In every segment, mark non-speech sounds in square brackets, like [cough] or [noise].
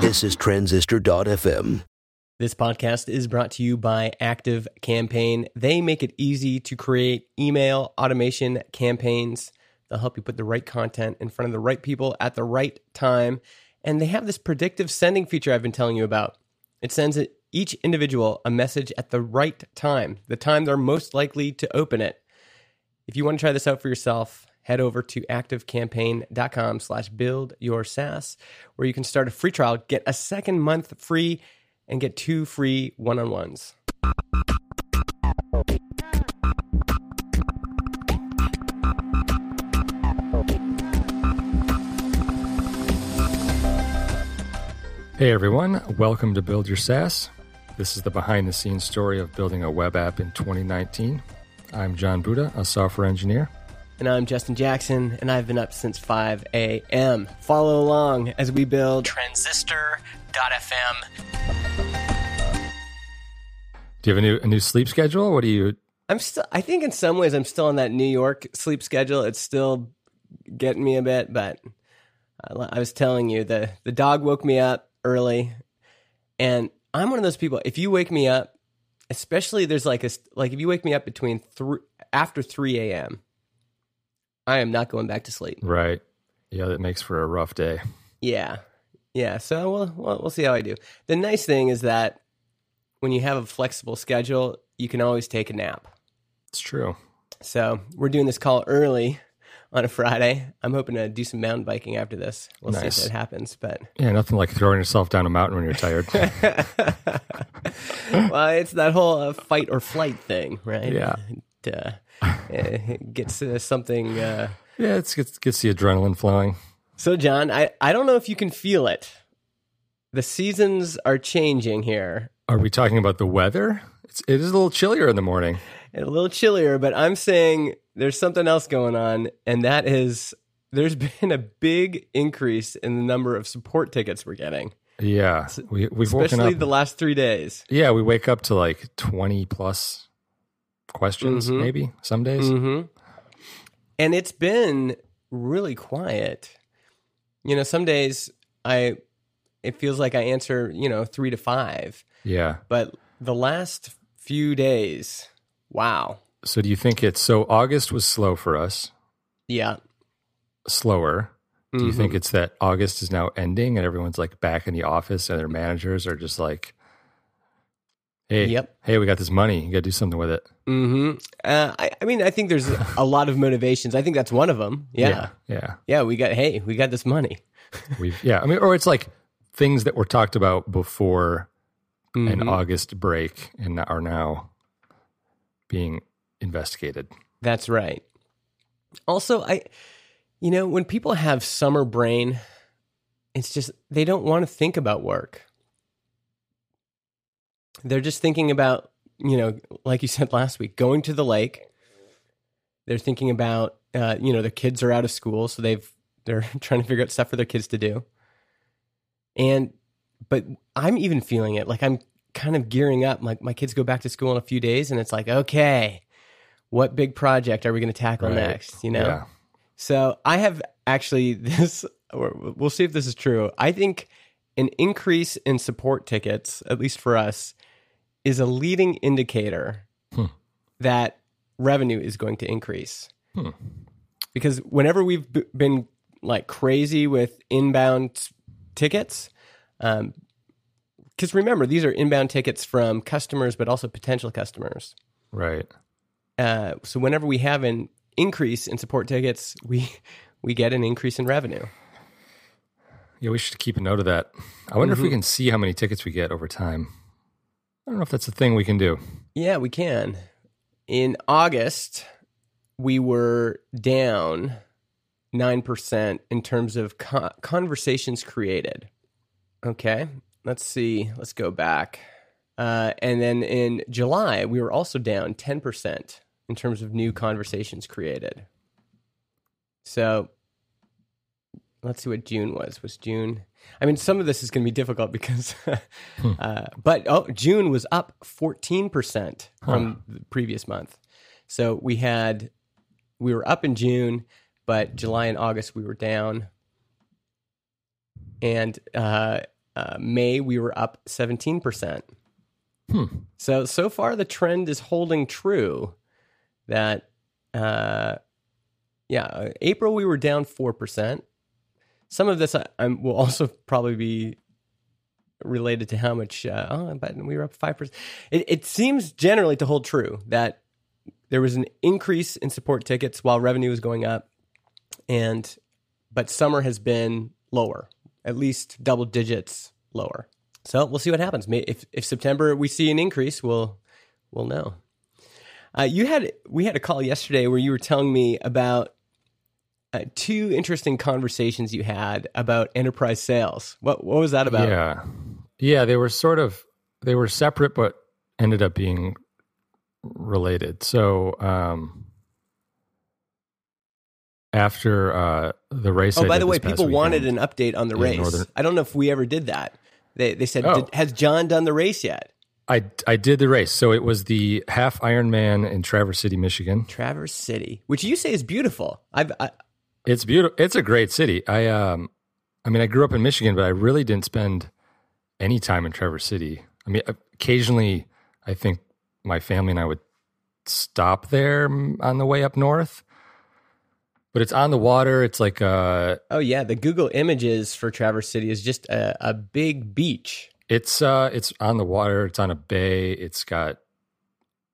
This is Transistor.fm. This podcast is brought to you by Active Campaign. They make it easy to create email automation campaigns. They'll help you put the right content in front of the right people at the right time. And they have this predictive sending feature I've been telling you about. It sends each individual a message at the right time, the time they're most likely to open it. If you want to try this out for yourself, head over to activecampaign.com slash build your SaaS, where you can start a free trial, get a second month free, and get two free one-on-ones. Hey everyone, welcome to Build Your SaaS. This is the behind the scenes story of building a web app in 2019. I'm Jon Buda, a software engineer. And I'm Justin Jackson, and I've been up since 5 a.m. Follow along as we build Transistor.fm. Do you have a new a new sleep schedule? What do you I'm still, I think in some ways I'm still on that New York sleep schedule. It's still getting me a bit, but I was telling you, the, the dog woke me up early, and I'm one of those people. If you wake me up, especially there's like a like if you wake me up between three after 3 a.m. I am not going back to sleep. Right. Yeah, that makes for a rough day. Yeah. Yeah. So we'll, we'll, we'll see how I do. The nice thing is that when you have a flexible schedule, you can always take a nap. It's true. So we're doing this call early on a Friday. I'm hoping to do some mountain biking after this. We'll nice. see if it happens. But yeah, nothing like throwing yourself down a mountain when you're tired. [laughs] well, it's that whole uh, fight or flight thing, right? Yeah. Uh, [laughs] gets uh, something. Uh, yeah, it gets gets the adrenaline flowing. So, Jon, I I don't know if you can feel it. The seasons are changing here. Are we talking about the weather? It's, it is a little chillier in the morning. And a little chillier, but I'm saying there's something else going on, and that is there's [laughs] been a big increase in the number of support tickets we're getting. Yeah, we, we've especially the last three days. Yeah, we wake up to like twenty plus questions, mm-hmm. maybe some days. Mm-hmm. And it's been really quiet. You know, some days I it feels like I answer you know three to five. Yeah, but the last few days, wow. So do you think it's so August was slow for us? Yeah. Slower. Do you mm-hmm. think it's that August is now ending and everyone's like back in the office and their managers are just like, hey, yep. hey, we got this money. You got to do something with it. Mm-hmm. Uh, I, I, mean, I think there's a lot of motivations. I think that's one of them. Yeah. Yeah. Yeah. yeah we got, hey, we got this money. [laughs] We've, yeah. I mean, or it's like things that were talked about before mm-hmm. an August break and are now being investigated. That's right. Also, I, you know, when people have summer brain, it's just they don't want to think about work. They're just thinking about, you know, like you said last week, going to the lake. They're thinking about, uh, you know, the kids are out of school, so they've they're [laughs] trying to figure out stuff for their kids to do. And, but I'm even feeling it. Like I'm kind of gearing up. My my kids go back to school in a few days, and it's like, okay, what big project are we going to tackle right. next? You know. Yeah. So I have actually [laughs] this. We'll see if this is true. I think an increase in support tickets, at least for us, is a leading indicator hmm. that revenue is going to increase. Hmm. Because whenever we've b- been like crazy with inbound tickets, um, because remember these are inbound tickets from customers, but also potential customers. Right. Uh, so whenever we have an increase in support tickets, we [laughs] we get an increase in revenue. Yeah, we should keep a note of that. I wonder mm-hmm. if we mm-hmm. can see how many tickets we get over time. I don't know if that's a thing we can do. Yeah, we can. In August, we were down 9% in terms of conversations created. Okay, let's see. Let's go back. Uh, and then in July, we were also down 10% in terms of new conversations created. So let's see what June was. Was June? I mean, some of this is going to be difficult because, hmm. [laughs] uh, but oh, June was up 14% from huh. the previous month. So we had, we were up in June, but July and August we were down. and uh, uh, May we were up 17%. Hmm. So, so far the trend is holding true that, uh, yeah, April we were down 4%. Some of this I, I'm, will also probably be related to how much, uh, oh, but we were up 5%. It, it seems generally to hold true that there was an increase in support tickets while revenue was going up. And, but summer has been lower, at least double digits lower. So we'll see what happens. If if September we see an increase, we'll we'll know. Uh, you had we had a call yesterday where you were telling me about uh, two interesting conversations you had about enterprise sales. What what was that about? Yeah. Yeah, they were sort of they were separate but ended up being related. So, um after uh the race Oh, I by the way, people wanted an update on the race. Northern- I don't know if we ever did that. They they said, Oh. "Has Jon done the race yet?" I I did the race. So it was the half Ironman in Traverse City, Michigan. Traverse City, which you say is beautiful. I've I, It's beautiful. It's a great city. I um, I mean, I grew up in Michigan, but I really didn't spend any time in Traverse City. I mean, occasionally, I think my family and I would stop there mm, on the way up north. But it's on the water. It's like uh, oh yeah, the Google images for Traverse City is just a, a big beach. it's uh, it's on the water. It's on a bay. It's got.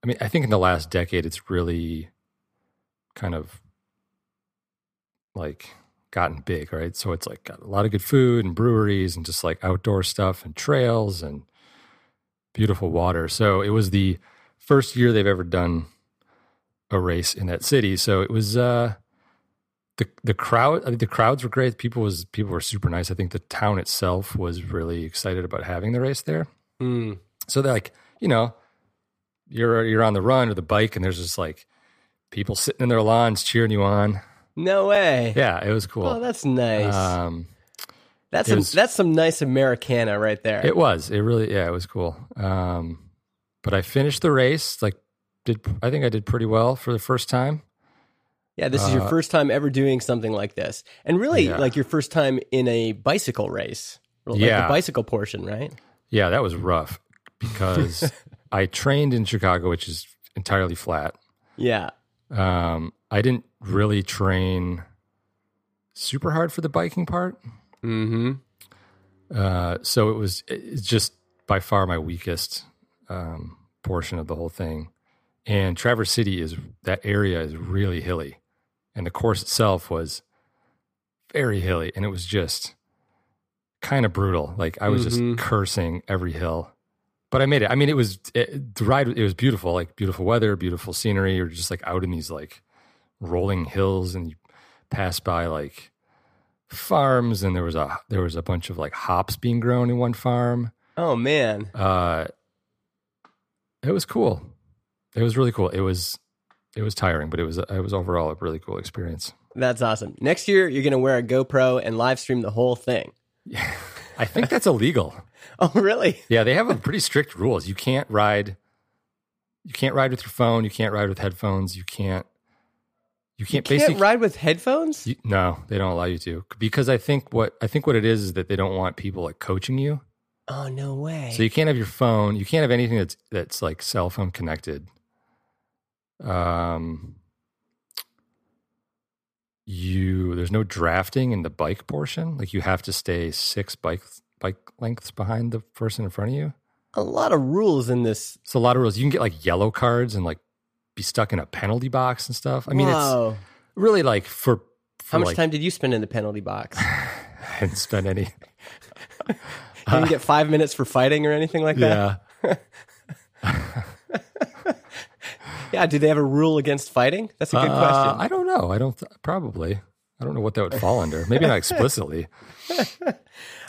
I mean, I think in the last decade, it's really kind of like gotten big, right? So it's like got a lot of good food and breweries and just like outdoor stuff and trails and beautiful water. So it was the first year they've ever done a race in that city. So it was uh the the crowd I mean, the crowds were great. People was people were super nice. I think the town itself was really excited about having the race there. Hmm. So they're like, you know, you're you're on the run or the bike and there's just like people sitting in their lawns cheering you on. No way. Yeah, it was cool. Oh, that's nice. Um, that's some was- that's some nice Americana right there. it was. It really, yeah, it was cool. Um, but I finished the race. Like, did I think I did pretty well for the first time? yeah, this is your uh, first time ever doing something like this, and really Yeah. like your first time in a bicycle race. Like Yeah. the bicycle portion, right? Yeah, that was rough because [laughs] I trained in Chicago, which is entirely flat. Yeah. Um, I didn't really train super hard for the biking part. Mm-hmm. Uh, so it was it's just by far my weakest um, portion of the whole thing. And Traverse City is that area is really hilly, and the course itself was very hilly, and it was just kind of brutal. Like I was Mhm. just cursing every hill, but I made it. I mean, it was it, the ride. It was beautiful, like beautiful weather, beautiful scenery. You're just like out in these like rolling hills, and you pass by like farms and there was a there was a bunch of like hops being grown in one farm. Oh man. Uh it was cool. It was really cool. It was it was tiring, but it was it was overall a really cool experience. That's awesome. Next year, you're going to wear a GoPro and live stream the whole thing. [laughs] I think that's illegal. [laughs] Oh, really? Yeah, they have a pretty strict rules. You can't ride you can't ride with your phone, you can't ride with headphones, you can't you can't, you Can't basically ride with headphones? you- no, they don't allow you to because I think what I think what it is is that they don't want people like coaching you. Oh, no way. So you can't have your phone. You can't have anything that's that's like cell phone connected. Um, you there's no drafting in the bike portion. Like you have to stay six bike bike lengths behind the person in front of you. a lot of rules in this. It's a lot of rules. You can get like yellow cards and like be stuck in a penalty box and stuff. I mean, it's really like for, for How much like, time did you spend in the penalty box? [laughs] I didn't spend any. You [laughs] didn't get five minutes for fighting or anything like that? Yeah. [laughs] Yeah. Do they have a rule against fighting? That's a good Uh, question. I don't know. I don't th- probably. I don't know what that would fall under. Maybe not explicitly.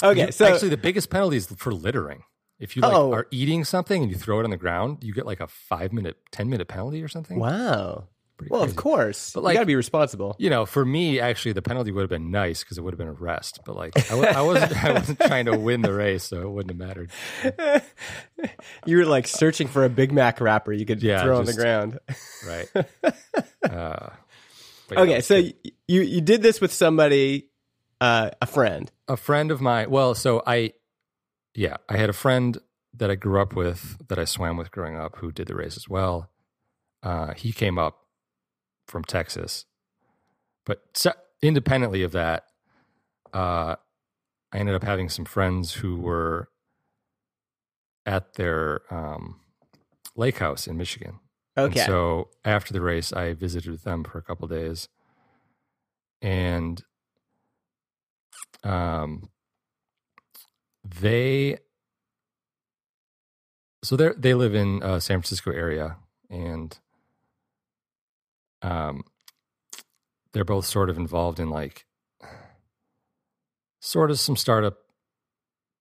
Okay. So, actually, the biggest penalty is for littering. If you like Oh. are eating something and you throw it on the ground, you get like a five minute, ten minute penalty or something. wow. Pretty Well, crazy. of course. But, like, you got to be responsible. You know, for me, actually, the penalty would have been nice because it would have been a rest. But like, I, w- I wasn't, I wasn't trying to win the race, so it wouldn't have mattered. [laughs] You were like searching for a Big Mac wrapper you could Yeah, throw on the ground. Right. [laughs] Uh, but yeah, okay. So good. you, you did this with somebody uh, a friend. a friend of mine. Well, so I, yeah, I had a friend that I grew up with that I swam with growing up who did the race as well. Uh, he came up from Texas, but se- independently of that, uh, I ended up having some friends who were at their um, lake house in Michigan. And Okay. so after the race, I visited with them for a couple days, and um, they so they they live in uh, San Francisco area, and um, they're both sort of involved in like sort of some startup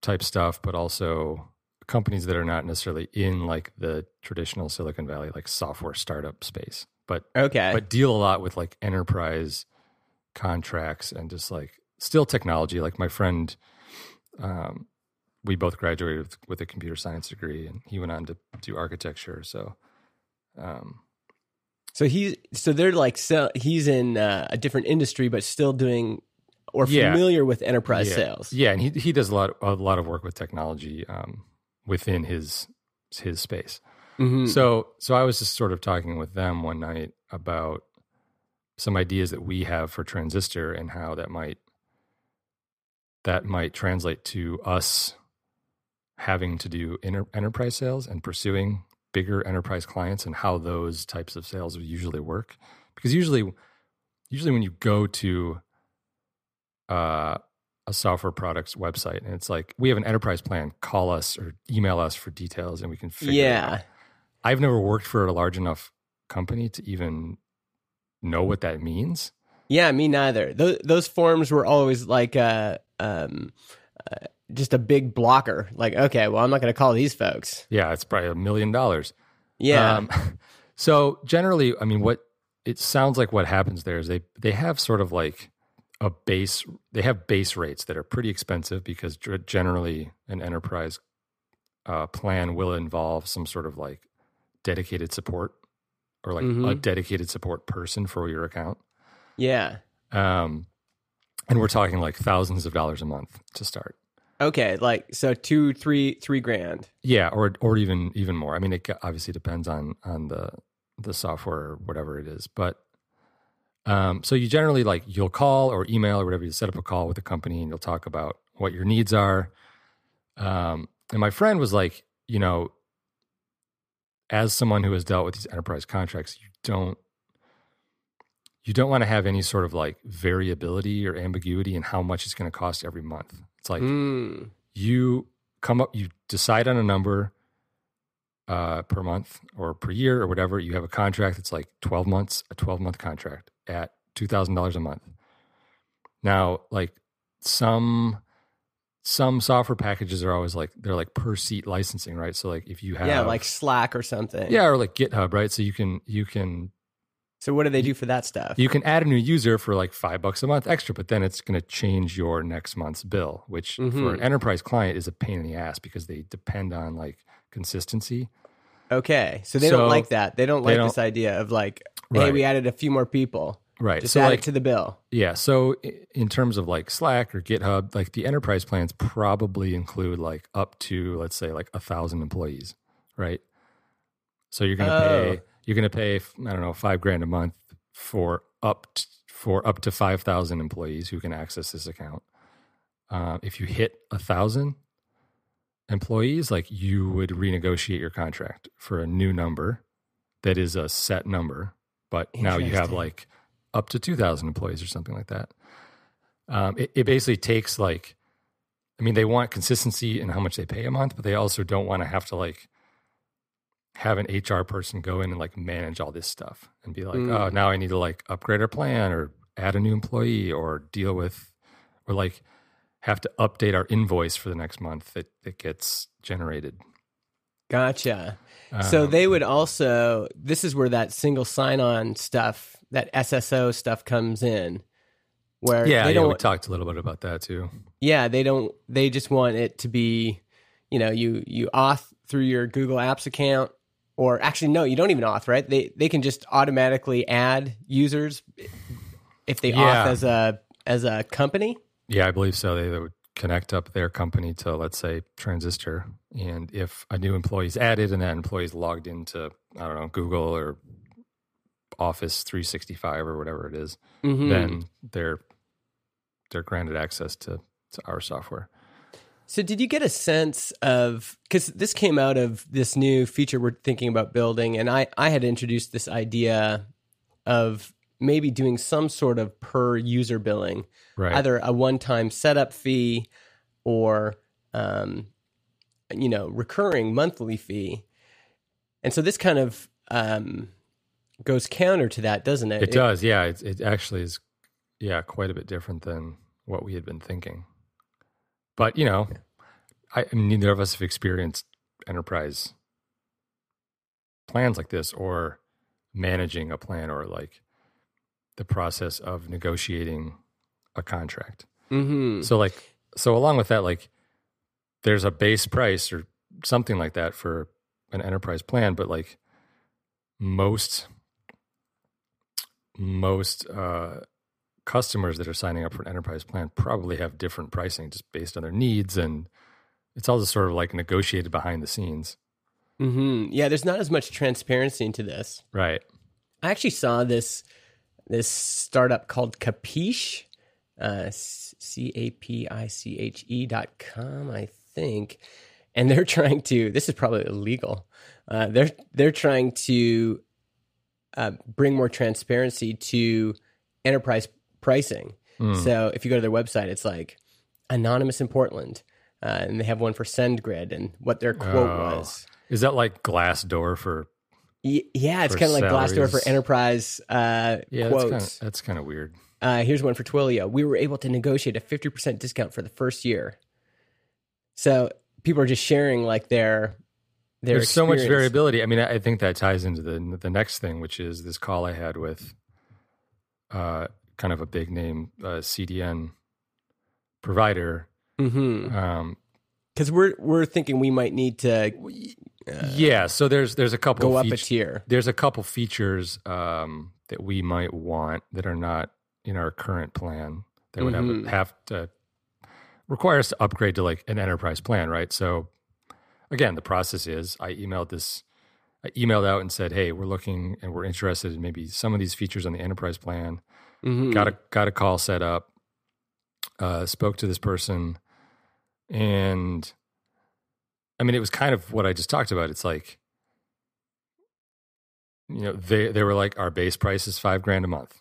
type stuff, but also companies that are not necessarily in like the traditional Silicon Valley like software startup space, but okay. but deal a lot with like enterprise contracts and just like still technology. Like my friend, um, we both graduated with, with a computer science degree, and he went on to do architecture. So, um, so he's so they're like so he's in uh, a different industry, but still doing or Yeah. familiar with enterprise yeah, sales. yeah, and he he does a lot a lot of work with technology um, within his his space. Mhm. So so I was just sort of talking with them one night about some ideas that we have for transistor and how that might that might translate to us having to do inter- enterprise sales and pursuing bigger enterprise clients and how those types of sales usually work because usually usually when you go to uh, a software product's website and it's like we have an enterprise plan call us or email us for details and we can figure it out yeah. I've never worked for a large enough company to even know what that means. Yeah, me neither. Those those forms were always like uh um uh, just a big blocker. Like, okay, well, I'm not going to call these folks. Yeah, it's probably a million dollars. Yeah. Um, [laughs] so generally, I mean, what it sounds like what happens there is they they have sort of like a base. They have base rates that are pretty expensive because generally an enterprise uh, plan will involve some sort of like dedicated support or like a Mhm. dedicated support person for your account. yeah. Um, and we're talking like thousands of dollars a month to start. Okay, like so two, three, three grand. Yeah, or or even even more. I mean, it obviously depends on on the the software or whatever it is, but um, so you generally like you'll call or email or whatever. You set up a call with the company and you'll talk about what your needs are. Um, and my friend was like, you know, as someone who has dealt with these enterprise contracts, you don't you don't want to have any sort of like variability or ambiguity in how much it's going to cost every month. It's like Mm. you come up, you decide on a number uh, per month or per year or whatever. You have a contract that's like 12 months, a 12 month contract at $2,000 a month. Now, like some some software packages are always like they're like per seat licensing, right? So like if you have Yeah, like Slack or something. yeah, or like GitHub, right? So you can you can So what do they do for that stuff? you can add a new user for like five bucks a month extra, but then it's going to change your next month's bill, which for Mhm. an enterprise client is a pain in the ass because they depend on like consistency. Okay, so they So, don't like that. They don't they like this idea of like, hey, Right. we added a few more people. Right. Just so add like, it to the bill. yeah. So in terms of like Slack or GitHub, like the enterprise plans probably include like up to, let's say like a thousand employees, right? So you're going to Oh. pay, you're going to pay, I don't know, five grand a month for up, t- for up to 5,000 employees who can access this account. Uh, if you hit a thousand employees, like you would renegotiate your contract for a new number that is a set number, but now you have like up to 2,000 employees or something like that. Um, it, it basically takes like, I mean, they want consistency in how much they pay a month, but they also don't want to have to like have an HR person go in and like manage all this stuff and be like, Mm. oh, now I need to like upgrade our plan or add a new employee or deal with, or like have to update our invoice for the next month that, that gets generated. Gotcha. so Um, they would also. This is where that single sign-on stuff, that SSO stuff, comes in. Where yeah, they yeah, don't. we talked a little bit about that too. yeah, they don't. They just want it to be, you know, you you auth through your Google Apps account, or actually no, you don't even auth, right? They they can just automatically add users if they Yeah. auth as a as a company. Yeah, I believe so. They, they would connect up their company to, let's say, Transistor. And if a new employee is added and that employee is logged into, I don't know, Google or Office 365 or whatever it is, Mhm. then they're they're granted access to, to our software. So, did you get a sense of because this came out of this new feature we're thinking about building, and I I had introduced this idea of maybe doing some sort of per user billing, Right. either a one time setup fee or um, you know recurring monthly fee, and so this kind of um, goes counter to that, doesn't it? It does, yeah. It, it actually is, yeah, quite a bit different than what we had been thinking. But you know, I, neither of us have experienced enterprise plans like this, or managing a plan, or like the process of negotiating a contract. hmm So, like, so along with that, like, there's a base price or something like that for an enterprise plan, but like most most uh, customers that are signing up for an enterprise plan probably have different pricing just based on their needs, and it's all just sort of like negotiated behind the scenes, mm-hmm. Yeah, there's not as much transparency into this. right? I actually saw this this startup called Capiche, uh, C A P I C H E dot com, I think, and they're [laughs] trying to. This is probably illegal. Uh, they're they're trying to uh, bring more transparency to enterprise pricing. Hmm. So if you go to their website, it's like anonymous in Portland, uh, and they have one for SendGrid and what their quote Oh. was. Is that like Glassdoor for? Y- Yeah, it's kind of like Glassdoor for enterprise uh, Yeah, quotes. that's kind of that's kind of weird. Uh, here's one for Twilio. We were able to negotiate a 50% discount for the first year. So people are just sharing like their their There's so much variability. I mean, I I think that ties into the the next thing, which is this call I had with uh, kind of a big name uh, CDN provider. Mhm. Um, Cuz we're we're thinking we might need to yeah, so there's there's a couple go up a tier. there's a couple features um, that we might want that are not in our current plan that would Mhm. have have to require us to upgrade to like an enterprise plan, right? So again, the process is I emailed this I emailed out and said, "Hey, we're looking and we're interested in maybe some of these features on the enterprise plan." Mhm. Got a got a call set up. Uh, spoke to this person, and I mean, it was kind of what I just talked about. It's like, you know, they they were like, our base price is five grand a month.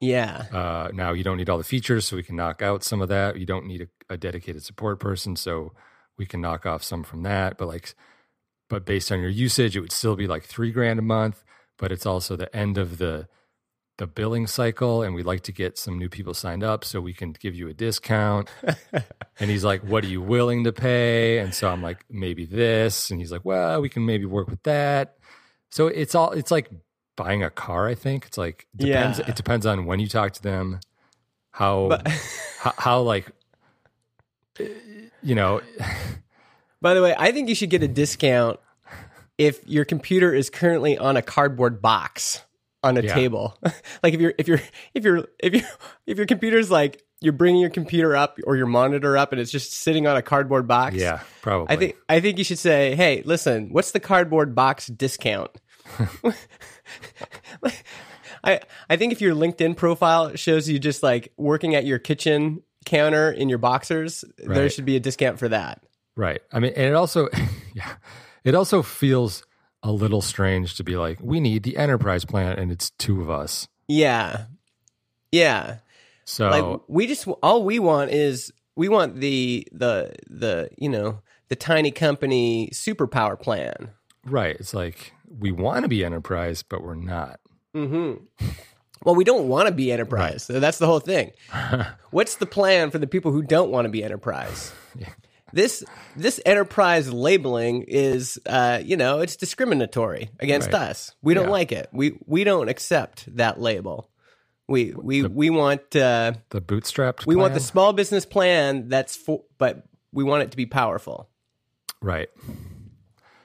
Yeah. Uh, now you don't need all the features, so we can knock out some of that. You don't need a, a dedicated support person, so we can knock off some from that. But like, but based on your usage, it would still be like three grand a month. But it's also the end of the the billing cycle, and we'd like to get some new people signed up, so we can give you a discount. [laughs] and he's like, "What are you willing to pay?" And so I'm like, "Maybe this." And he's like, "Well, we can maybe work with that." So it's all it's like buying a car. I think it's like depends. Yeah. It depends on when you talk to them, how But [laughs] how, how like you know by the way, I think you should get a discount if your computer is currently on a cardboard box on a Yeah. table. [laughs] like if you're if you're if you're if you [laughs] if your computer's like you're bringing your computer up or your monitor up and it's just sitting on a cardboard box. yeah probably I think I think you should say, "Hey, listen, what's the cardboard box discount?" [laughs] I I think if your LinkedIn profile shows you just like working at your kitchen counter in your boxers, there should be a discount for that. right. I mean, and it also yeah, it also feels a little strange to be like, we need the enterprise plan, and it's two of us. Yeah. Yeah. So Like we just all we want is we want the the the, you know, the tiny company superpower plan. right, it's like we want to be enterprise, but we're not. Mm-hmm. Well, we don't want to be enterprise. So that's the whole thing. [laughs] What's the plan for the people who don't want to be enterprise? [laughs] This this enterprise labeling is, uh, you know, it's discriminatory against Right. us. We don't Yeah. like it. We we don't accept that label. We we we want uh, The bootstrapped. we want the small business plan that's for, but we want it to be powerful. Right.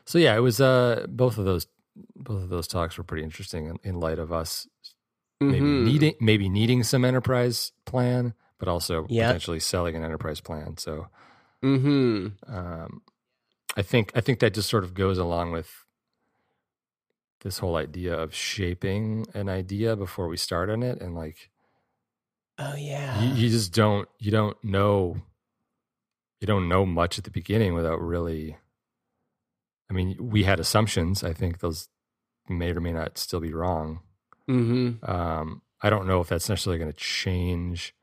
So yeah, it was uh both of those both of those talks were pretty interesting in, in light of us maybe Mhm. needing maybe needing some enterprise plan, but also Yeah. potentially selling an enterprise plan. So hmm um, I think I think that just sort of goes along with this whole idea of shaping an idea before we start on it, and like Oh yeah. you, you just don't you don't know you don't know much at the beginning without really. I mean, we had assumptions. I think those may or may not still be wrong. hmm Um, I don't know if that's necessarily going to change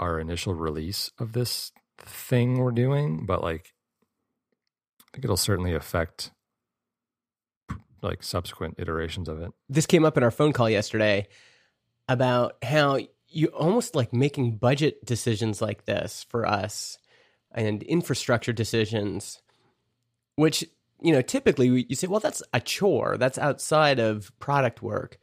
our initial release of this thing we're doing, but like, I think it'll certainly affect like subsequent iterations of it. This came up in our phone call yesterday about how you almost like making budget decisions like this for us and infrastructure decisions, which you know typically you say, well, that's a chore. That's outside of product work.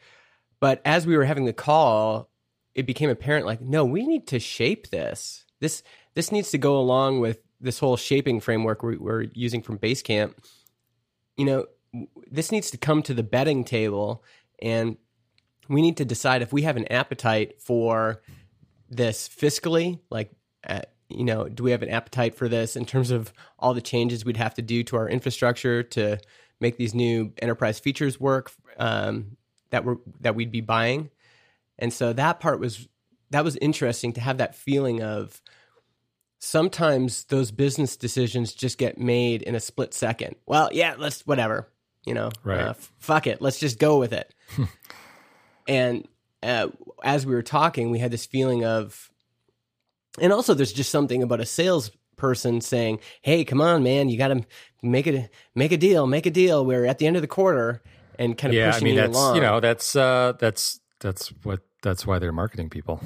But as we were having the call, it became apparent like, no, we need to shape this. This this needs to go along with this whole shaping framework we, we're using from Basecamp. You know, this needs to come to the betting table, and we need to decide if we have an appetite for this fiscally, like. Uh, you know, do we have an appetite for this in terms of all the changes we'd have to do to our infrastructure to make these new enterprise features work um, that we're that we'd be buying? And so that part was that was interesting to have that feeling of sometimes those business decisions just get made in a split second. Well, yeah, let's whatever, you know, Right. uh, f- fuck it, let's just go with it. [laughs] and uh, as we were talking, we had this feeling of, and also there's just something about a salesperson saying, "Hey, come on, man, you got to make it, make a deal, make a deal. We're at the end of the quarter." And kind of yeah, I pushing mean you that's along. you know that's uh, that's that's what that's why they're marketing people.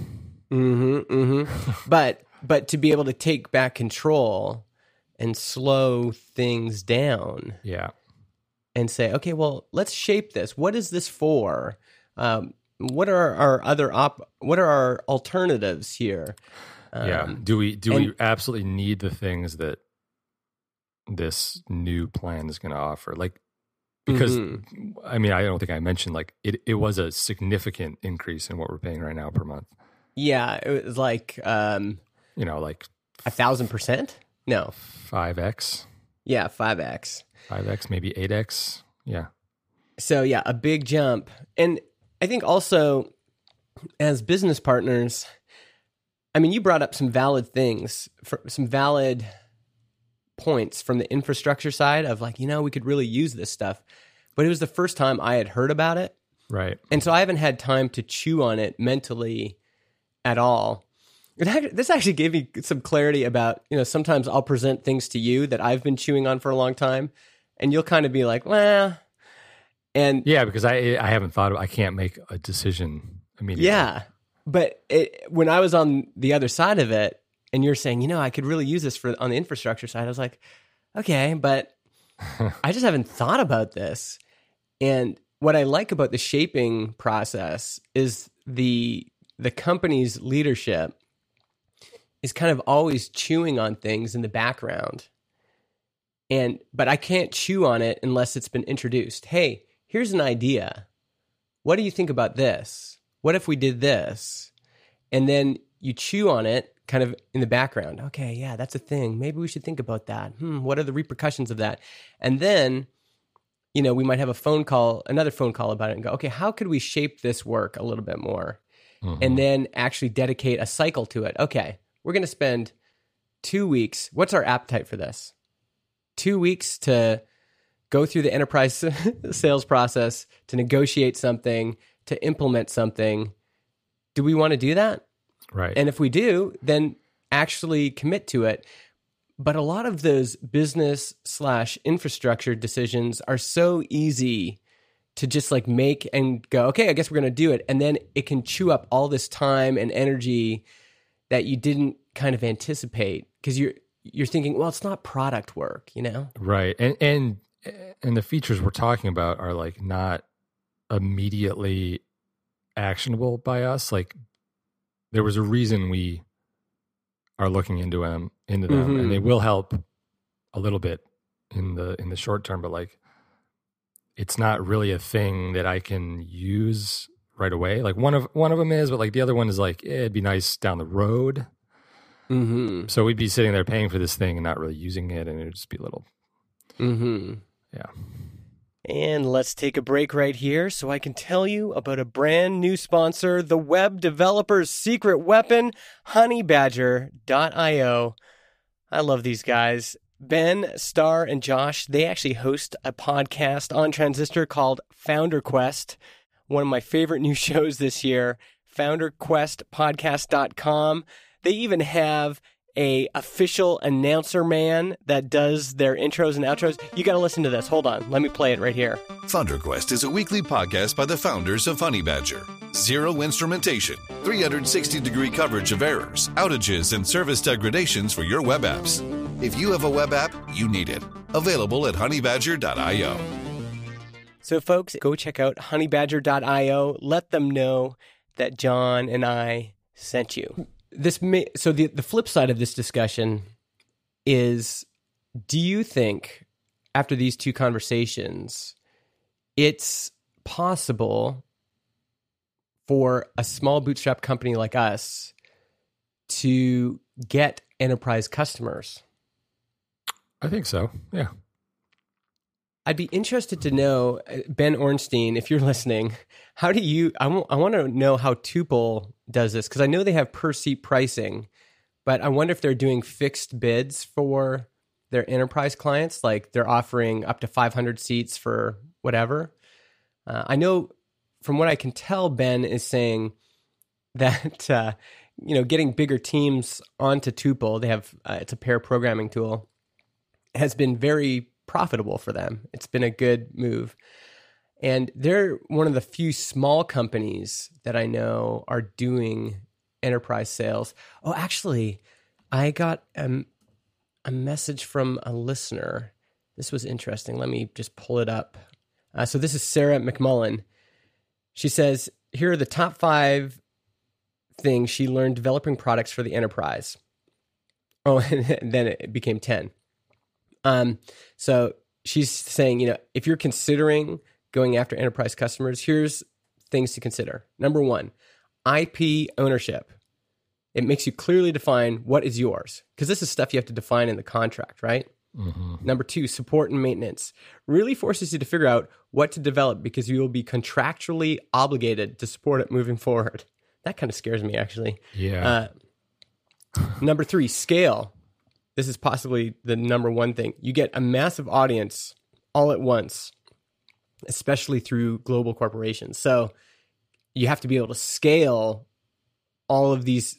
Mm-hmm. Mm-hmm. [laughs] but but to be able to take back control and slow things down Yeah, and say, okay, well, let's shape this. What is this for? Um, what are our other op? What are our alternatives here? yeah. Um, Do we do we absolutely need the things that this new plan is going to offer? Like because mhm. I mean I don't think I mentioned like it it was a significant increase in what we're paying right now per month. yeah, it was like um, You know, like a thousand percent. No, five x, yeah, five x. five x, maybe eight x. Yeah, So yeah, a big jump. And I think also as business partners, I mean, you brought up some valid things, for, some valid points from the infrastructure side of like, you know, we could really use this stuff. But it was the first time I had heard about it. right. And so I haven't had time to chew on it mentally at all. It act- this actually gave me some clarity about, you know, sometimes I'll present things to you that I've been chewing on for a long time, and you'll kind of be like, well, and Yeah, because I I haven't thought of I can't make a decision immediately. yeah. But it, when I was on the other side of it, and you're saying, you know, I could really use this for on the infrastructure side, I was like, okay, but [laughs] I just haven't thought about this. And what I like about the shaping process is the the company's leadership is kind of always chewing on things in the background. And but I can't chew on it unless it's been introduced. Hey, here's an idea. What do you think about this? What if we did this? And then you chew on it kind of in the background. Okay, yeah, that's a thing. Maybe we should think about that. Hmm, what are the repercussions of that? And then you know, we might have a phone call, another phone call about it and go, okay, how could we shape this work a little bit more? Mhm. And then actually dedicate a cycle to it. Okay, we're going to spend two weeks. What's our appetite for this? Two weeks to go through the enterprise [laughs] sales process, to negotiate something, to implement something. Do we want to do that? right. And if we do, then actually commit to it. But a lot of those business slash infrastructure decisions are so easy to just like make and go, okay, I guess we're going to do it. And then it can chew up all this time and energy that you didn't kind of anticipate because you're, you're thinking, well, it's not product work, you know? Right. And and and the features we're talking about are like not immediately actionable by us. Like there was a reason we are looking into them into them Mhm. and they will help a little bit in the in the short term, but like it's not really a thing that I can use right away. Like one of one of them is, but like the other one is like eh, it'd be nice down the road. Mm-hmm. So we'd be sitting there paying for this thing and not really using it, and it'd just be a little, Mm-hmm. yeah. And let's take a break right here so I can tell you about a brand new sponsor, the web developer's secret weapon, honeybadger.io. I love these guys. Ben, Starr, and Josh, they actually host a podcast on Transistor called FounderQuest, one of my favorite new [laughs] shows this year, founderquestpodcast.com. They even have a official announcer man that does their intros and outros. You got to listen to this. Hold on. Let me play it right here. FounderQuest is a weekly podcast by the founders of Honeybadger. Zero instrumentation, 360 degree coverage of errors, outages, and service degradations for your web apps. If you have a web app, you need it. Available at honeybadger.io. So, folks, go check out honeybadger.io. Let them know that Jon and I sent you. This may, so the the flip side of this discussion is do you think after these two conversations it's possible for a small bootstrap company like us to get enterprise customers? I think so. Yeah. I'd be interested to know, uh, Ben Orenstein, if you're [laughs] listening, how do you? I want to know how Tuple does this because I know they have per seat pricing, but I wonder if they're doing fixed bids for their enterprise clients, like they're offering up to 500 seats for whatever. Uh, I know from what I can tell, Ben is saying [laughs] that uh, you know getting bigger teams onto Tuple, they have uh, it's a pair programming tool, has been very profitable for them. It's been a good move. And they're one of the few small companies that I know are doing enterprise sales. Oh, actually, I got a, a message from a listener. This was interesting. Let me just pull it up. Uh, so, this is Sarah McMullen. She says, Here are the top five things she learned developing products for the enterprise. Oh, [laughs] and then it became 10. Um, so she's saying, you know, if you're considering going after enterprise customers, here's things to consider. Number one, IP ownership. It makes you clearly define what is yours because this is stuff you have to define in the contract, right? Mm-hmm. Number two, support and maintenance really forces you to figure out what to develop because you will be contractually obligated to support it moving forward. That kind of scares me, actually. Yeah. Uh, number three, scale. This is possibly the number one thing. You get a massive audience all at once, especially through global corporations. So you have to be able to scale all of these.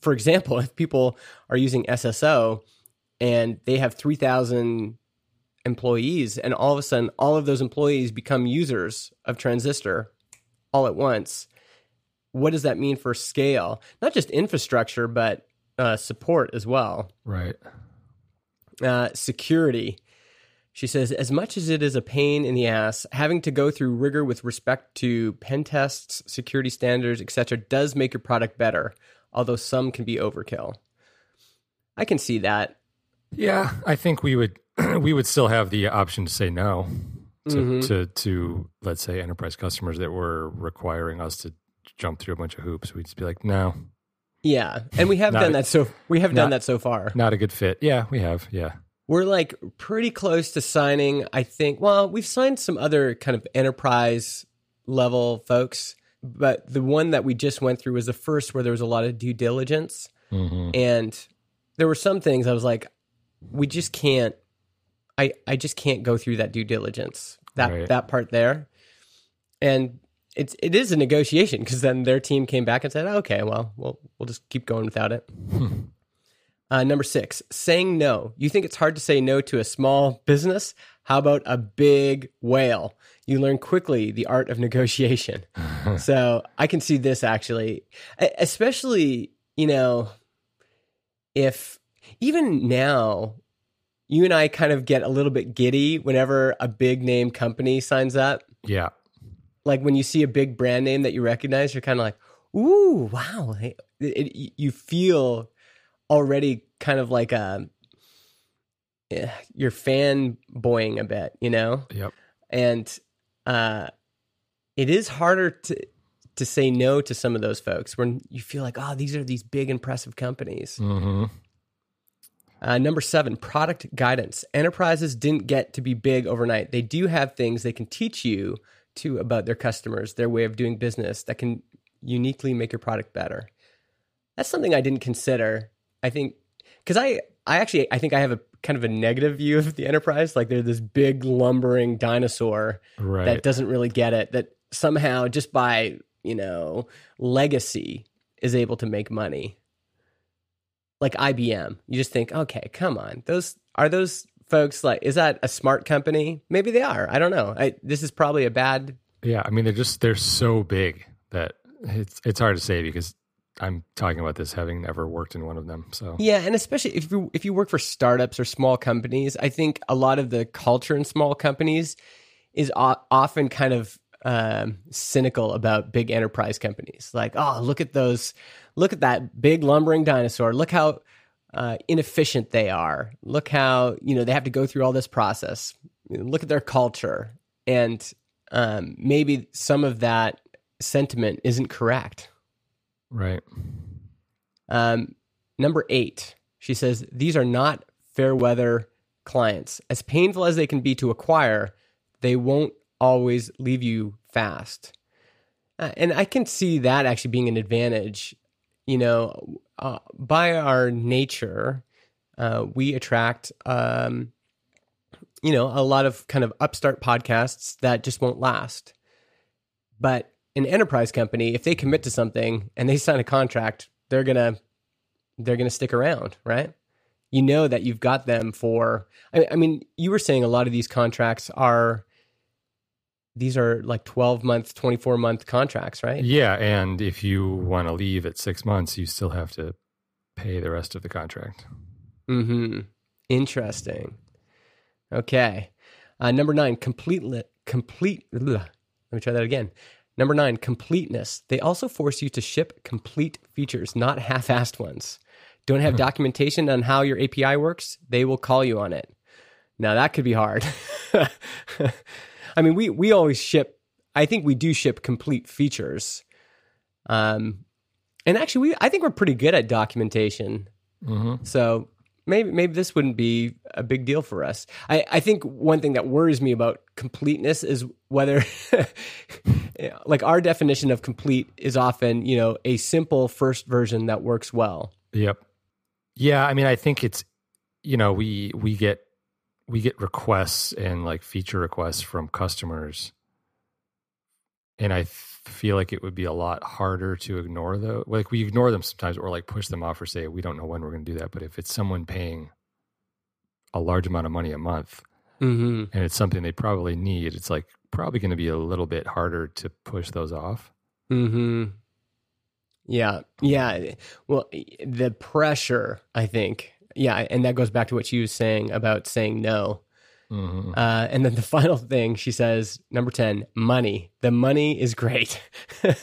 For example, [laughs] if people are using SSO and they have 3,000 employees, and all of a sudden all of those employees become users of Transistor all at once, what does that mean for scale? Not just infrastructure, but uh, support as well. right. Uh, security. She says, as much as it is a pain in the ass, having to go through rigor with respect to pen tests, security standards, etc., does make your product better, although some can be overkill. I can see that. Yeah, I think we would [clears throat] we would still have the option to say no to Mhm. to, to let's say enterprise customers that were requiring us to jump through a bunch of hoops. We'd just be like, no, Yeah, and we have done a- that so we have done that so far. not a good fit. Yeah, we have. Yeah. We're like pretty close to signing, I think. Well, we've signed some other kind of enterprise level folks, but the one that we just went through was the first where there was a lot of due diligence. hmm And there were some things I was like, we just can't I I just can't go through that due diligence. That Right. that part there. And it's it is a negotiation because then their team came back and said, "Okay, well, we'll we'll just keep going without it." Uh, number six, saying no. You think it's hard to say no to a small business? How about a big whale? You learn quickly the art of negotiation. [laughs] so I can see this actually, especially, you know, if even now, you and I kind of get a little bit giddy whenever a big name company signs up. Yeah. Like when you see a big brand name that you recognize, you're kind of like, ooh, wow. It, it, you feel already kind of like a, eh, you're fanboying a bit, you know? Yep. and uh, it is harder to to say no to some of those folks when you feel like, oh, these are these big, impressive companies. hmm Uh, number seven, product guidance. Enterprises didn't get to be big overnight. They do have things they can teach you to about their customers, their way of doing business that can uniquely make your product better. That's something I didn't consider. I think because I, I actually, I think I have a kind of a negative view of the enterprise. Like they're this big lumbering dinosaur Right. that doesn't really get it. That somehow just by you know legacy is able to make money. Like IBM, you just think, okay, come on, those are those folks like is that a smart company? Maybe they are. I don't know. I, this is probably a bad. Yeah, I mean they're just they're so big that it's it's hard to say because I'm talking about this having never worked in one of them. So Yeah, and especially if you if you work for startups or small companies, I think a lot of the culture in small companies is o- often kind of um, cynical about big enterprise companies. Like, oh, look at those, look at that big lumbering dinosaur. Look how uh, inefficient they are. Look how you know they have to go through all this process. Look at their culture, and um, maybe some of that sentiment isn't correct. right. Um, number eight, she says, these are not fair weather clients. As painful as they can be to acquire, they won't always leave you fast. Uh, and I can see that actually being an advantage. You know, uh, by our nature, uh, we attract, um, you know, a lot of kind of upstart podcasts that just won't last. But an enterprise company, if they commit to something and they sign a contract, they're gonna they're gonna stick around, right? You know that you've got them for. I, I mean, you were saying a lot of these contracts are these are like twelve month, twenty four month contracts, right? Yeah, and if you want to leave at six months, you still have to pay the rest of the contract. mm-hmm Interesting. Okay. Uh, number nine, complete. Complete. ugh. Let me try that again. Number nine, completeness. They also force you to ship complete features, not half-assed ones. Don't have documentation on how your API works? They will call you on it. Now that could be hard. [laughs] I mean, we we always ship. I think we do ship complete features. Um, and actually, we I think we're pretty good at documentation. Mm-hmm. So maybe maybe this wouldn't be a big deal for us. I, I think one thing that worries me about completeness is whether [laughs] like our definition of complete is often, you know, a simple first version that works well. Yep. Yeah, I mean, I think it's you know we we get we get requests and like feature requests from customers, and I feel like it would be a lot harder to ignore though. Like we ignore them sometimes, or like push them off, or say we don't know when we're going to do that. But if it's someone paying a large amount of money a month Mm-hmm. and it's something they probably need, it's like probably going to be a little bit harder to push those off. Mm-hmm. Yeah. Yeah. Well, the pressure, I think. Yeah. And that goes back to what she was saying about saying no. hmm Uh, and then the [laughs] final thing she says, number 10, money. The money is great. [laughs] Well,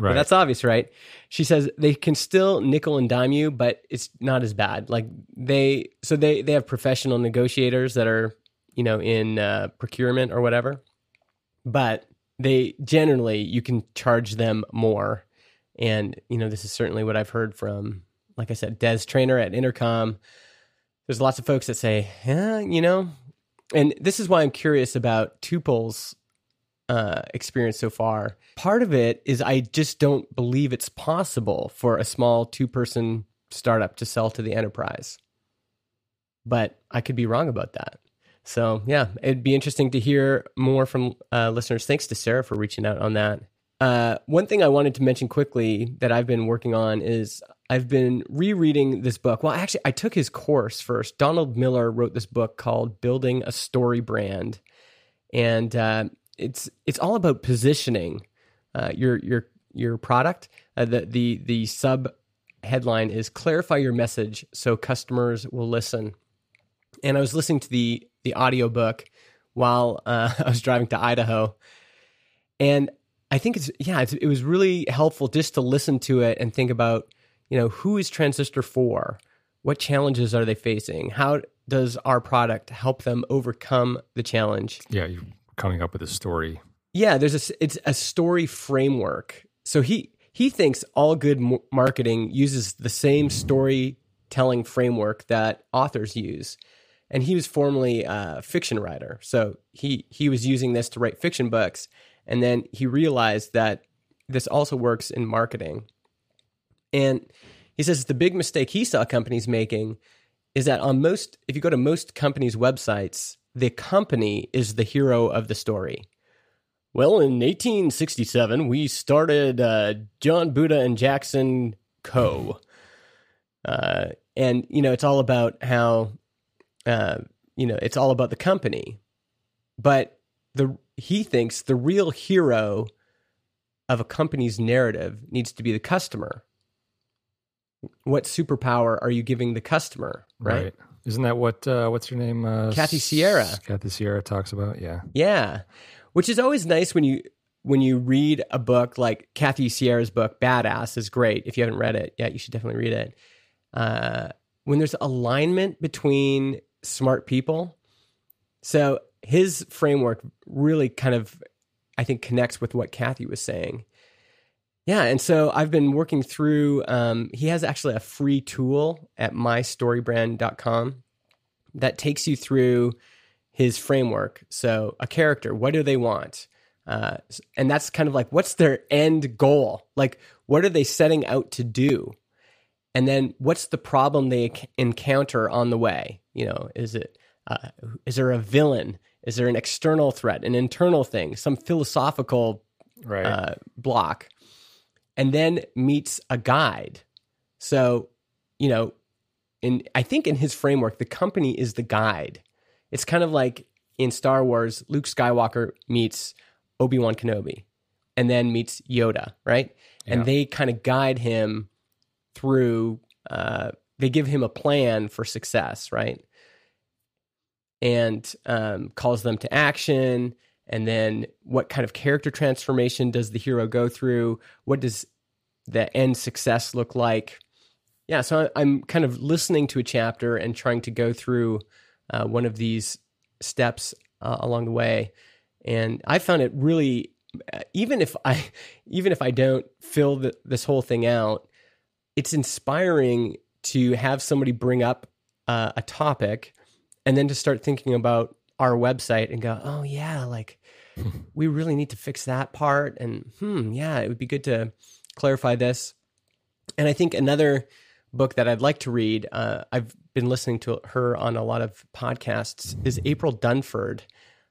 Right. that's obvious, right? She says they can still nickel and dime you, but it's not as bad. Like they, so they, they have professional negotiators that are, you know, in uh, procurement or whatever, but they generally, you can charge them more. And, you know, this is certainly what I've heard from, like I said, Des Traynor at Intercom. There's lots of folks that say, yeah, you know, and this is why I'm curious about Tuple's uh, experience so far. Part of it is I just don't believe it's possible for a small two person startup to sell to the enterprise. But I could be wrong about that. So, yeah, it'd be interesting to hear more from uh, listeners. Thanks to Sarah for reaching out on that. Uh, one thing I wanted to mention quickly that I've been working on is I've been rereading this book. Well, actually, I took his course first. Donald Miller wrote this book called Building a StoryBrand. And uh, it's it's all about positioning uh, your your your product. Uh, the the the sub headline is clarify your message so customers will listen. And I was listening to the the audiobook while uh, [laughs] I was driving to Idaho, and I think it's yeah, it's, it was really helpful just to listen to it and think about you know who is Transistor for, what challenges are they facing, how does our product help them overcome the challenge Yeah, you're coming up with a story. yeah, there's a it's a story framework. so he he thinks all good marketing uses the same storytelling framework that authors use. And he was formerly a fiction writer, so he he was using this to write fiction books. And then he realized that this also works in marketing. And he says the big mistake he saw companies making is that on most, if you go to most companies' websites, the company is the hero of the story. Well, in 1867, we started uh, Jon Buda and Jackson Co. Uh, and, you know, it's all about how, uh, you know, it's all about the company. But the he thinks the real hero of a company's narrative needs to be the customer. What superpower are you giving the customer? Right. Right. Isn't that what uh, what's her name? Uh, Kathy Sierra. Kathy Sierra talks about. Yeah. Yeah. Which is always nice when you when you read a book like Kathy Sierra's book Badass is great. If you haven't read it yet, you should definitely read it. Uh, when there's alignment between smart people. So his framework really kind of I think connects with what Kathy was saying. Yeah, and so I've been working through. Um, he has actually a free tool at mystorybrand.com that takes you through his framework. So, a character, what do they want? Uh, and that's kind of like, what's their end goal? Like, what are they setting out to do? And then, what's the problem they encounter on the way? You know, is it uh, is there a villain? Is there an external threat, an internal thing, some philosophical Right. uh, block, and then meets a guide. So, you know, in I think in his framework, the company is the guide. It's kind of like in Star Wars, Luke Skywalker meets Obi Wan Kenobi, and then meets Yoda, right? Yeah. And they kind of guide him through. Uh, they give him a plan for success, right? And um, calls them to action. And then what kind of character transformation does the hero go through? What does the end success look like? Yeah so i'm kind of listening to a chapter and trying to go through uh, one of these steps uh, along the way. And i found it really uh, even if i [laughs] even if i don't fill the, this whole thing out it's inspiring to have somebody bring up uh, a topic and then to start thinking about our website and go, oh yeah, like [laughs] we really need to fix that part, and hmm, yeah, it would be good to clarify this. And I think another book that I'd like to read, uh, I've been listening to her on a lot of podcasts, is April Dunford.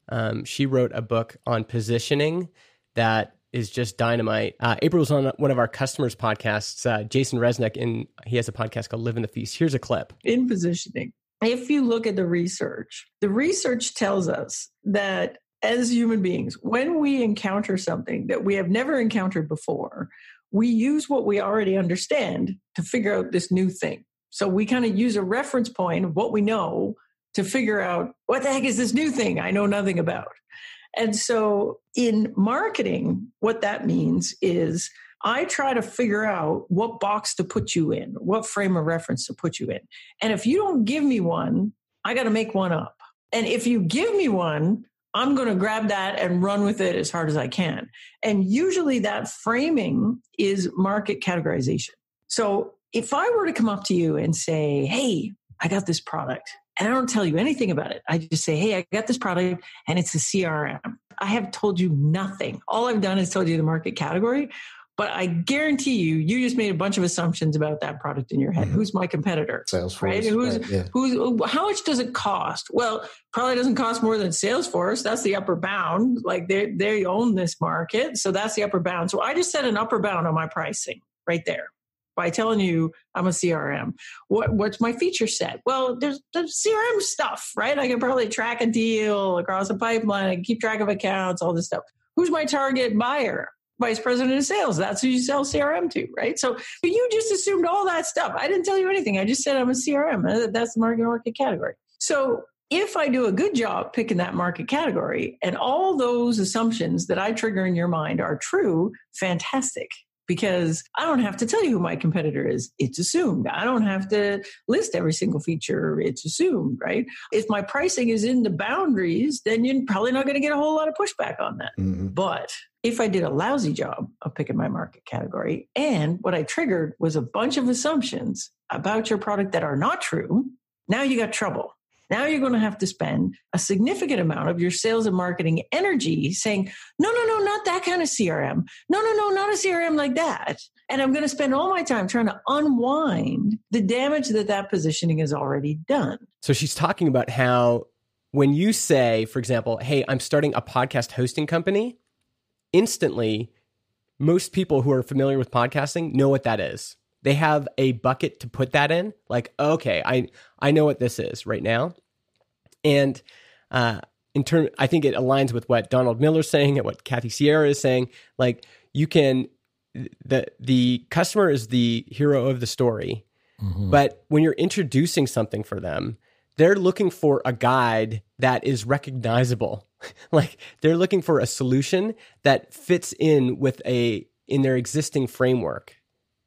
Um, she wrote a book on positioning that is just dynamite. Uh, April was on one of our customers' podcasts, uh, Jason Resnick, and he has a podcast called Live in the Feast. Here's a clip. in positioning. If you look at the research, the research tells us that as human beings, when we encounter something that we have never encountered before, we use what we already understand to figure out this new thing. So we kind of use a reference point of what we know to figure out what the heck is this new thing I know nothing about. And so in marketing, what that means is I try to figure out what box to put you in, what frame of reference to put you in. And if you don't give me one, I got to make one up. And if you give me one, I'm going to grab that and run with it as hard as I can. And usually that framing is market categorization. So if I were to come up to you and say, Hey, I got this product and I don't tell you anything about it. I just say, Hey, I got this product and it's a CRM. I have told you nothing. All I've done is told you the market category. But I guarantee you, you just made a bunch of assumptions about that product in your head. Mhm. Who's my competitor? Salesforce. Right? Who's- right, yeah. Who's how much does it cost? Well, probably doesn't cost more than Salesforce. That's the upper bound. Like they they own this market, so that's the upper bound. So I just set an upper bound on my pricing right there by telling you I'm a CRM. What what's my feature set? Well, there's there's CRM stuff, right? I can probably track a deal across a pipeline. I can keep track of accounts, all this stuff. Who's my target buyer? Vice president of sales. That's who you sell CRM to, right? So but you just assumed all that stuff. I didn't tell you anything. I just said I'm a CRM. Uh, That's the market market category. So if I do a good job picking that market category and all those assumptions that I trigger in your mind are true, fantastic. Because I don't have to tell you who my competitor is. It's assumed. I don't have to list every single feature. It's assumed, right? If my pricing is in the boundaries, then you're probably not going to get a whole lot of pushback on that. Mhm. But if I did a lousy job of picking my market category, and what I triggered was a bunch of assumptions about your product that are not true, now you got trouble. Now you're going to have to spend a significant amount of your sales and marketing energy saying, no, no, no, not that kind of CRM. No, no, no, not a CRM like that. And I'm going to spend all my time trying to unwind the damage that that positioning has already done. So she's talking about how when you say, for example, hey, I'm starting a podcast hosting company, instantly, most people who are familiar with podcasting know what that is. They have a bucket to put that in. Like, okay, I I know what this is right now, and uh, in turn, I think it aligns with what Donald Miller's saying and what Kathy Sierra is saying. Like, you can the the customer is the hero of the story, mm-hmm. but when you're introducing something for them, they're looking for a guide that is recognizable. [laughs] like they're looking for a solution that fits in with a in their existing framework,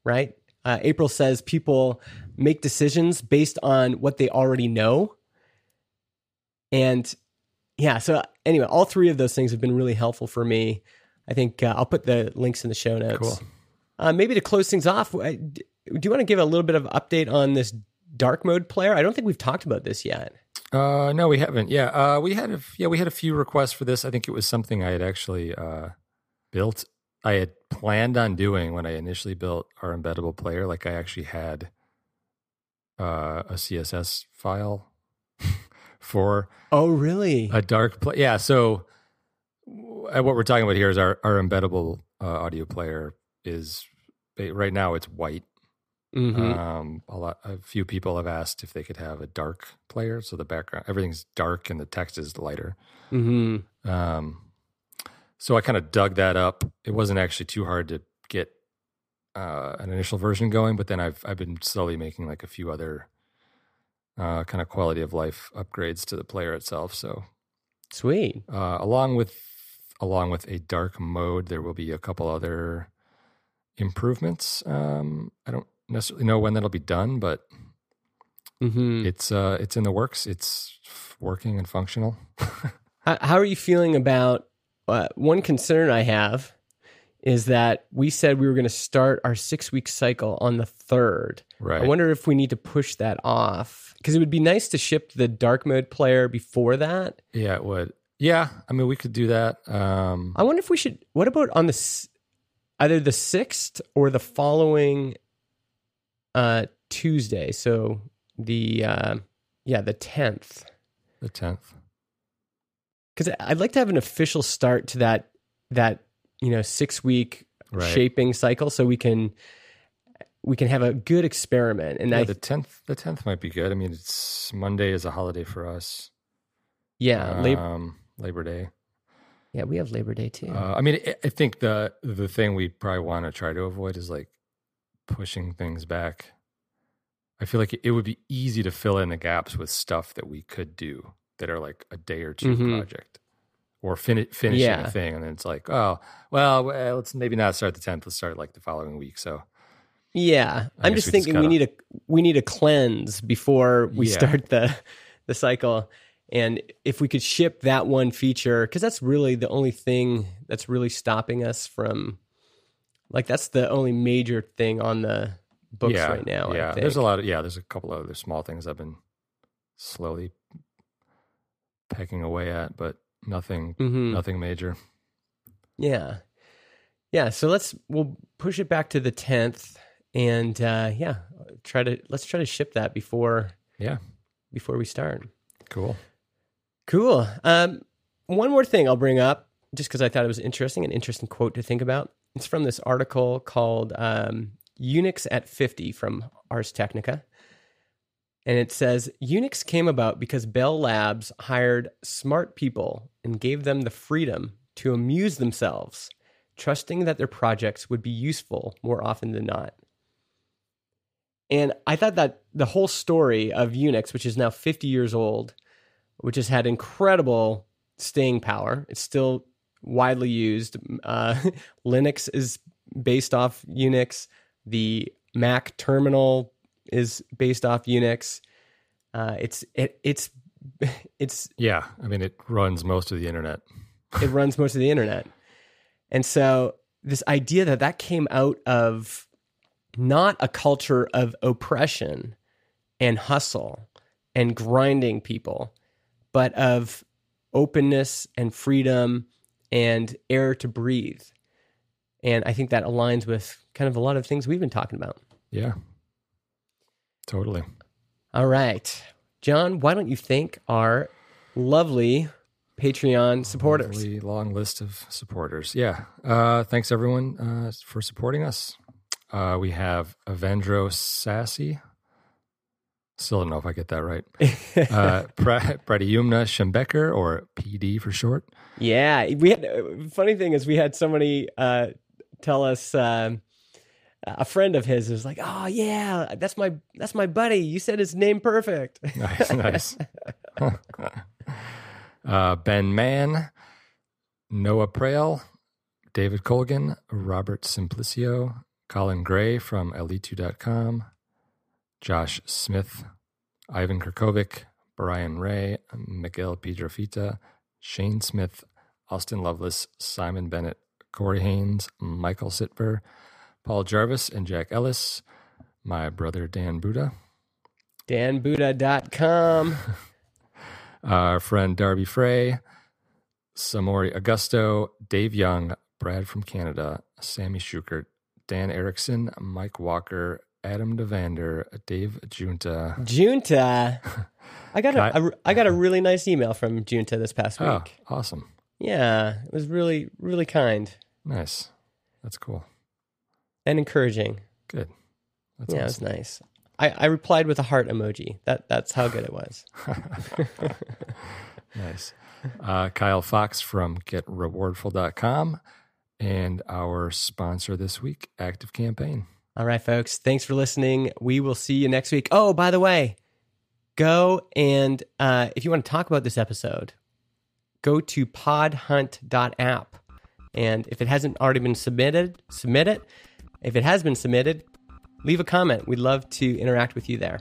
right? Uh, April says people make decisions based on what they already know, and yeah. So anyway, all three of those things have been really helpful for me. I think uh, I'll put the links in the show notes. Cool. Uh, maybe to close things off, do you want to give a little bit of update on this dark mode player? I don't think we've talked about this yet. Uh, no, we haven't. Yeah, uh, we had a yeah we had a few requests for this. I think it was something I had actually uh, built. I had planned on doing when I initially built our embeddable player. Like I actually had uh, a CSS file [laughs] for. Oh, really? A dark play. Yeah. So what we're talking about here is our our embeddable uh, audio player is right now it's white Mm-hmm. Um, a lot, a few people have asked if they could have a dark player, so the background, everything's dark and the text is lighter. Mm-hmm. Um, so I kind of dug that up. It wasn't actually too hard to get uh, an initial version going, but then I've I've been slowly making like a few other uh, kind of quality of life upgrades to the player itself. So sweet. Uh, along with along with a dark mode, there will be a couple other improvements. Um, I don't necessarily know when that'll be done, but mm-hmm. it's uh, it's in the works. It's working and functional. [laughs] How are you feeling about uh, one concern I have is that we said we were going to start our six week cycle on the third. Right. I wonder if we need to push that off because it would be nice to ship the dark mode player before that. Yeah, it would. Yeah, I mean we could do that. Um, I wonder if we should. What about on the either the sixth or the following uh, Tuesday. So the uh, yeah, the tenth. The tenth. Because I'd like to have an official start to that that you know six week right. shaping cycle, so we can we can have a good experiment. And yeah, I, the tenth the tenth might be good. I mean, it's Monday is a holiday for us. Yeah, um, Labor, Labor Day. Yeah, we have Labor Day too. Uh, I mean, I think the the thing we probably want to try to avoid is like pushing things back. I feel like it would be easy to fill in the gaps with stuff that we could do that are like a day or 2 mm-hmm. project or fin- finishing yeah. a thing. And then it's like, oh, well, let's maybe not start the 10th. Let's start like the following week. So, yeah, I am just thinking just we need a we need a cleanse before we yeah. start the the cycle. And if we could ship that one feature, because that's really the only thing that's really stopping us from like that's the only major thing on the books yeah, right now. Yeah, there's a lot of yeah. There's a couple of other small things I've been slowly pecking away at, but nothing, mm-hmm. nothing major. Yeah, yeah. So let's we'll push it back to the tenth, and uh, yeah, try to let's try to ship that before yeah before we start. Cool, cool. Um, one more thing I'll bring up, just because I thought it was interesting, an interesting quote to think about. It's from this article called um, Unix at 50 from Ars Technica. And it says Unix came about because Bell Labs hired smart people and gave them the freedom to amuse themselves, trusting that their projects would be useful more often than not. And I thought that the whole story of Unix, which is now 50 years old, which has had incredible staying power, it's still widely used. Uh, [laughs] Linux is based off Unix. The Mac terminal is based off Unix. Uh, it's it, it's [laughs] it's yeah. I mean, it runs most of the internet. it [laughs] runs most of the internet, And so this idea that that came out of not a culture of oppression and hustle and grinding people, but of openness and freedom and air to breathe. And I think that aligns with kind of a lot of things we've been talking about. Yeah. Totally. All right. Jon, why don't you thank our lovely Patreon supporters? Lovely long list of supporters. Yeah. Uh, thanks everyone uh, for supporting us. Uh, we have Avendro Sassy. Still don't know if I get that right. [laughs] uh, Schembecker, or PD for short. Yeah, we had. Uh, funny thing is, we had somebody uh, tell us. Um, a friend of his was like, "Oh yeah, that's my that's my buddy. You said his name perfect." [laughs] nice, nice. [laughs] uh, ben Mann, Noah Prale, David Colgan, Robert Simplicio, Colin Gray from Alitu.com, Josh Smith, Ivan Kirkovic, Brian Ray, Miguel Piedrafita, Shane Smith, Austin Lovelace, Simon Bennett, Corey Haynes, Michael Sitver, Paul Jarvis, and Jack Ellis, my brother Dan Buda. DanBuda.com. [laughs] Our friend Darby Frey, Samori Augusto, Dave Young, Brad from Canada, Sammy Schukert, Dan Erickson, Mike Walker, Adam Devander, Dave Junta. Junta. [laughs] I got a, a I got a really nice email from Junta this past oh, week. Oh, awesome. Yeah, it was really really kind. Nice. That's cool. And encouraging. Good. That's yeah, it was nice. I, I replied with a heart emoji. That that's how good it was. [laughs] nice. Uh, Kyle Fox from GetRewardful.com and our sponsor this week, ActiveCampaign. All right, folks. Thanks for listening. We will see you next week. Oh, by the way, go and uh, if you want to talk about this episode, go to podhunt.app. And if it hasn't already been submitted, submit it. If it has been submitted, leave a comment. We'd love to interact with you there.